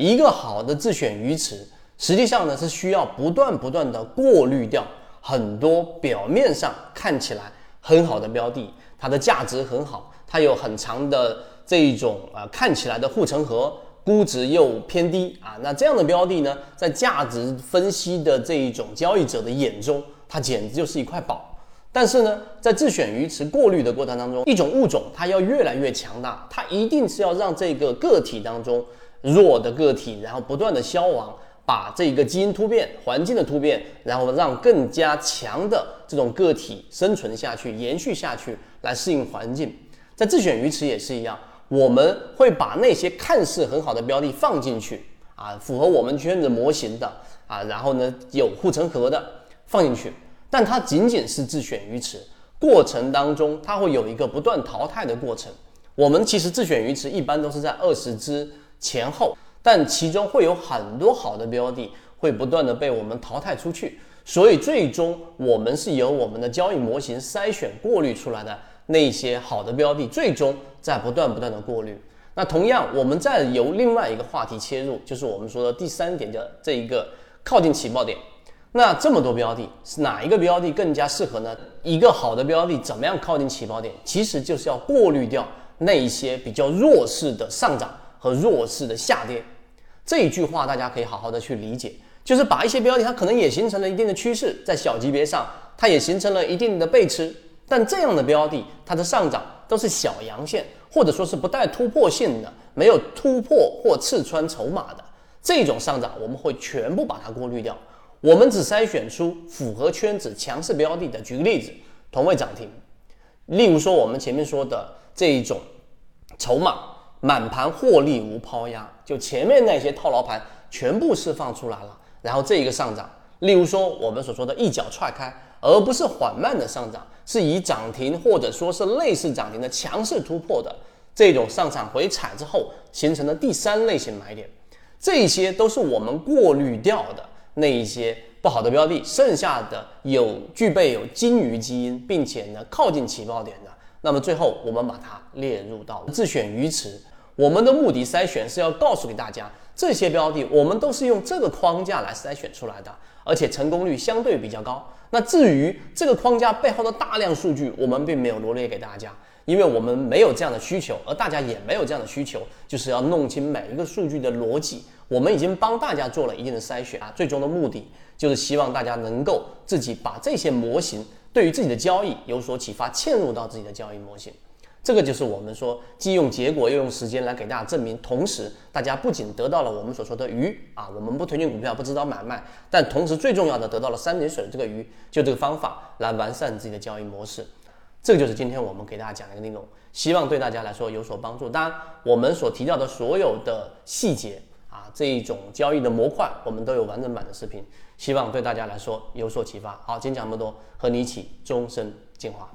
一个好的自选鱼池，实际上呢是需要不断不断的过滤掉很多表面上看起来很好的标的，它的价值很好，它有很长的这一种啊看起来的护城河，估值又偏低啊，那这样的标的呢，在价值分析的这一种交易者的眼中，它简直就是一块宝。但是呢，在自选鱼池过滤的过程当中，一种物种它要越来越强大，它一定是要让这个个体当中弱的个体，然后不断的消亡，把这个基因突变、环境的突变，然后让更加强的这种个体生存下去、延续下去，来适应环境。在自选鱼池也是一样，我们会把那些看似很好的标的放进去啊，符合我们圈子模型的啊，然后呢有护城河的放进去。但它仅仅是自选鱼池过程当中，它会有一个不断淘汰的过程。我们其实自选鱼池一般都是在二十只前后，但其中会有很多好的标的会不断的被我们淘汰出去，所以最终我们是由我们的交易模型筛选过滤出来的那些好的标的，最终在不断不断的过滤。那同样，我们再由另外一个话题切入，就是我们说的第三点的这一个靠近起爆点。那这么多标的，是哪一个标的更加适合呢？一个好的标的怎么样靠近起爆点？其实就是要过滤掉那一些比较弱势的上涨和弱势的下跌。这一句话大家可以好好的去理解，就是把一些标的它可能也形成了一定的趋势，在小级别上它也形成了一定的背驰，但这样的标的它的上涨都是小阳线，或者说是不带突破性的，没有突破或刺穿筹码的这种上涨，我们会全部把它过滤掉。我们只筛选出符合圈子强势标的的。举个例子，同位涨停，例如说我们前面说的这一种筹码满盘获利无抛压，就前面那些套牢盘全部释放出来了，然后这一个上涨，例如说我们所说的一脚踹开，而不是缓慢的上涨，是以涨停或者说是类似涨停的强势突破的这种上涨回踩之后形成的第三类型买点，这些都是我们过滤掉的。那一些不好的标的，剩下的有具备有金鱼基因，并且呢靠近起爆点的，那么最后我们把它列入到自选鱼池。我们的目的筛选是要告诉给大家，这些标的我们都是用这个框架来筛选出来的，而且成功率相对比较高。那至于这个框架背后的大量数据，我们并没有罗列给大家。因为我们没有这样的需求，而大家也没有这样的需求，就是要弄清每一个数据的逻辑。我们已经帮大家做了一定的筛选啊，最终的目的就是希望大家能够自己把这些模型对于自己的交易有所启发，嵌入到自己的交易模型。这个就是我们说既用结果又用时间来给大家证明，同时大家不仅得到了我们所说的鱼啊，我们不推荐股票，不指导买卖，但同时最重要的得到了三点水的这个鱼，就这个方法来完善自己的交易模式。这个就是今天我们给大家讲的一个内容，希望对大家来说有所帮助。当然，我们所提到的所有的细节，这一种交易的模块，我们都有完整版的视频，希望对大家来说有所启发。好，今天讲这么多，和你一起终身进化。